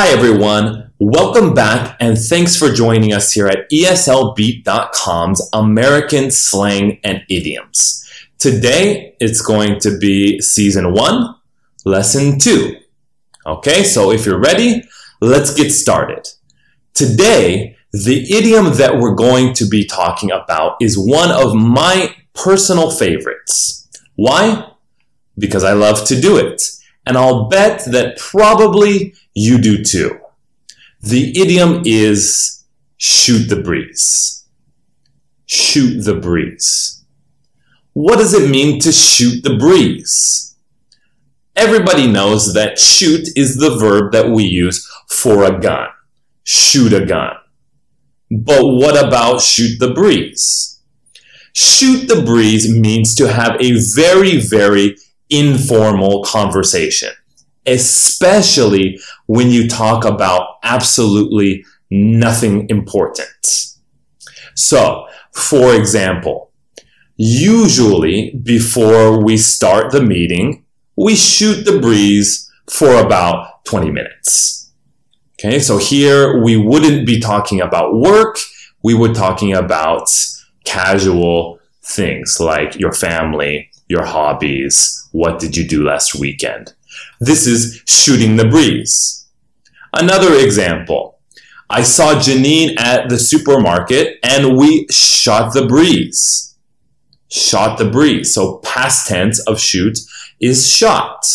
Hi, everyone. Welcome back, and thanks for joining us here at ESLBeat.com's American Slang and Idioms. Today, it's going to be Season 1, Lesson 2. Okay, so if you're ready, let's get started. Today, the idiom that we're going to be talking about is one of my personal favorites. Why? Because I love to do it. And I'll bet that probably you do too. The idiom is shoot the breeze. Shoot the breeze. What does it mean to shoot the breeze? Everybody knows that shoot is the verb that we use for a gun. Shoot a gun. But what about shoot the breeze? Shoot the breeze means to have a very, very informal conversation, especially when you talk about absolutely nothing important. So, for example, usually before we start the meeting, we shoot the breeze for about 20 minutes. Okay, so here we wouldn't be talking about work, we would talking about casual things like your family, your hobbies, what did you do last weekend. This is shooting the breeze. Another example. I saw Janine at the supermarket and we shot the breeze. Shot the breeze. So past tense of shoot is shot.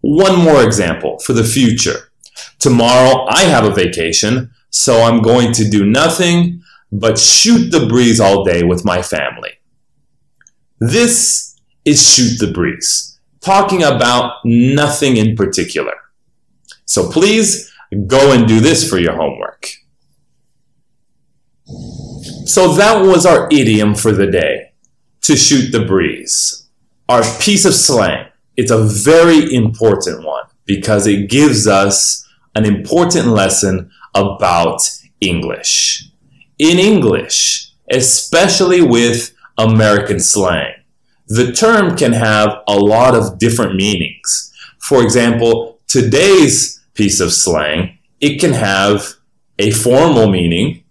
One more example for the future. Tomorrow I have a vacation, so I'm going to do nothing but shoot the breeze all day with my family. This is shoot the breeze, talking about nothing in particular. So please go and do this for your homework. So that was our idiom for the day, to shoot the breeze. Our piece of slang. It's a very important one because it gives us an important lesson about English. In English, especially with American slang, the term can have a lot of different meanings. For example, today's piece of slang, it can have a formal meaning,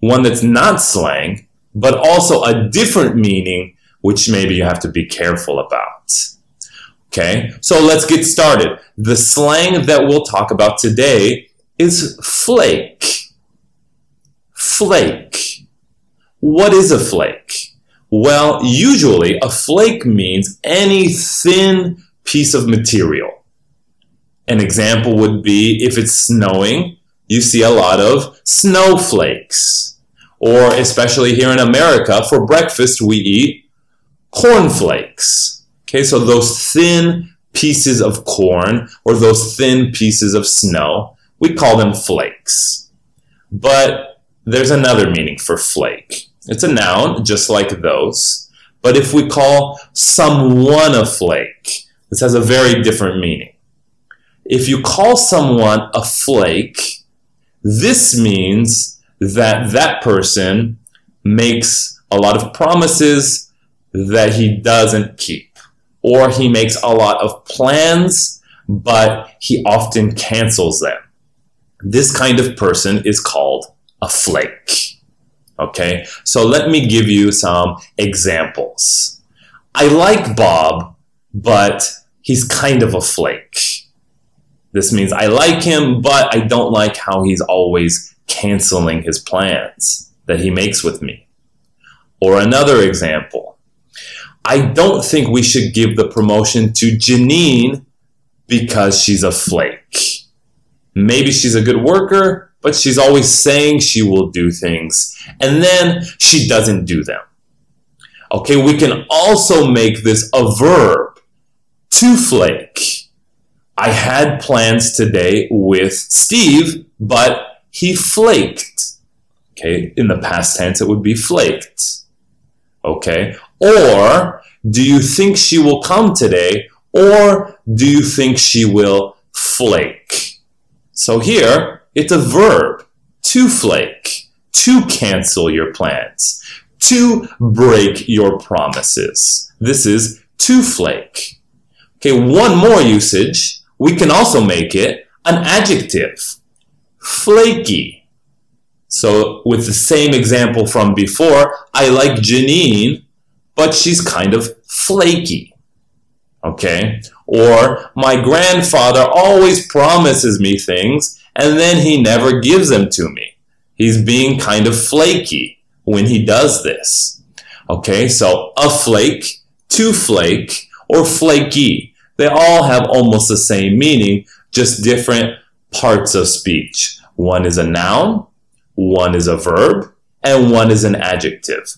one that's not slang, but also a different meaning, which maybe you have to be careful about. Okay, so let's get started. The slang that we'll talk about today is flake. Flake. What is a flake? Well, usually a flake means any thin piece of material. An example would be if it's snowing, you see a lot of snowflakes. Or especially here in America, for breakfast we eat cornflakes. Okay, so those thin pieces of corn or those thin pieces of snow, we call them flakes. But there's another meaning for flake. It's a noun, just like those. But if we call someone a flake, this has a very different meaning. If you call someone a flake, this means that that person makes a lot of promises that he doesn't keep, or he makes a lot of plans, but he often cancels them. This kind of person is called a flake. Okay, so let me give you some examples. I like Bob, but he's kind of a flake. This means I like him, but I don't like how he's always canceling his plans that he makes with me. Or another example. I don't think we should give the promotion to Janine because she's a flake. Maybe she's a good worker, but she's always saying she will do things and then she doesn't do them. Okay, we can also make this a verb to flake. I had plans today with Steve, but he flaked. Okay, in the past tense, it would be flaked. Okay, or do you think she will come today, or do you think she will flake? So here, it's a verb to flake, to cancel your plans, to break your promises. This is to flake. Okay, one more usage we can also make it An adjective, flaky. So, with the same example from before, I like Janine, but she's kind of flaky. Okay? Or, my grandfather always promises me things and then he never gives them to me. He's being kind of flaky when he does this. Okay, so a flake, to flake, or flaky. They all have almost the same meaning, just different parts of speech. One is a noun, one is a verb, and one is an adjective.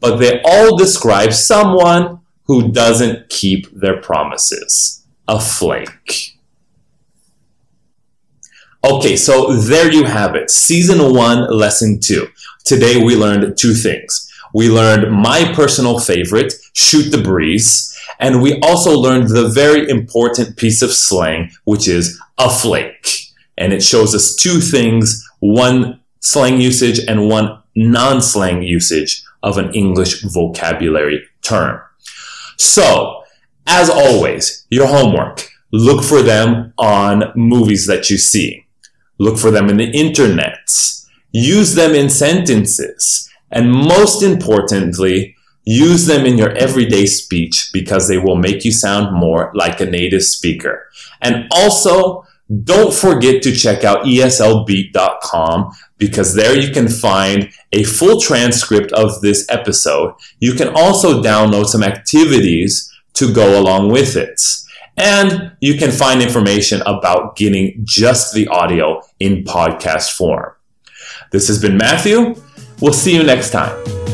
But they all describe someone who doesn't keep their promises. A flake. Okay, so there you have it. Season one, lesson two. Today we learned two things. We learned my personal favorite, shoot the breeze, and we also learned the very important piece of slang, which is a flake. And it shows us two things, one slang usage and one non-slang usage of an English vocabulary term. So, as always, your homework, look for them on movies that you see. Look for them in the internet. Use them in sentences. And most importantly, use them in your everyday speech because they will make you sound more like a native speaker. And also, don't forget to check out eslbeat.com because there you can find a full transcript of this episode. You can also download some activities to go along with it. And you can find information about getting just the audio in podcast form. This has been Matthew. We'll see you next time.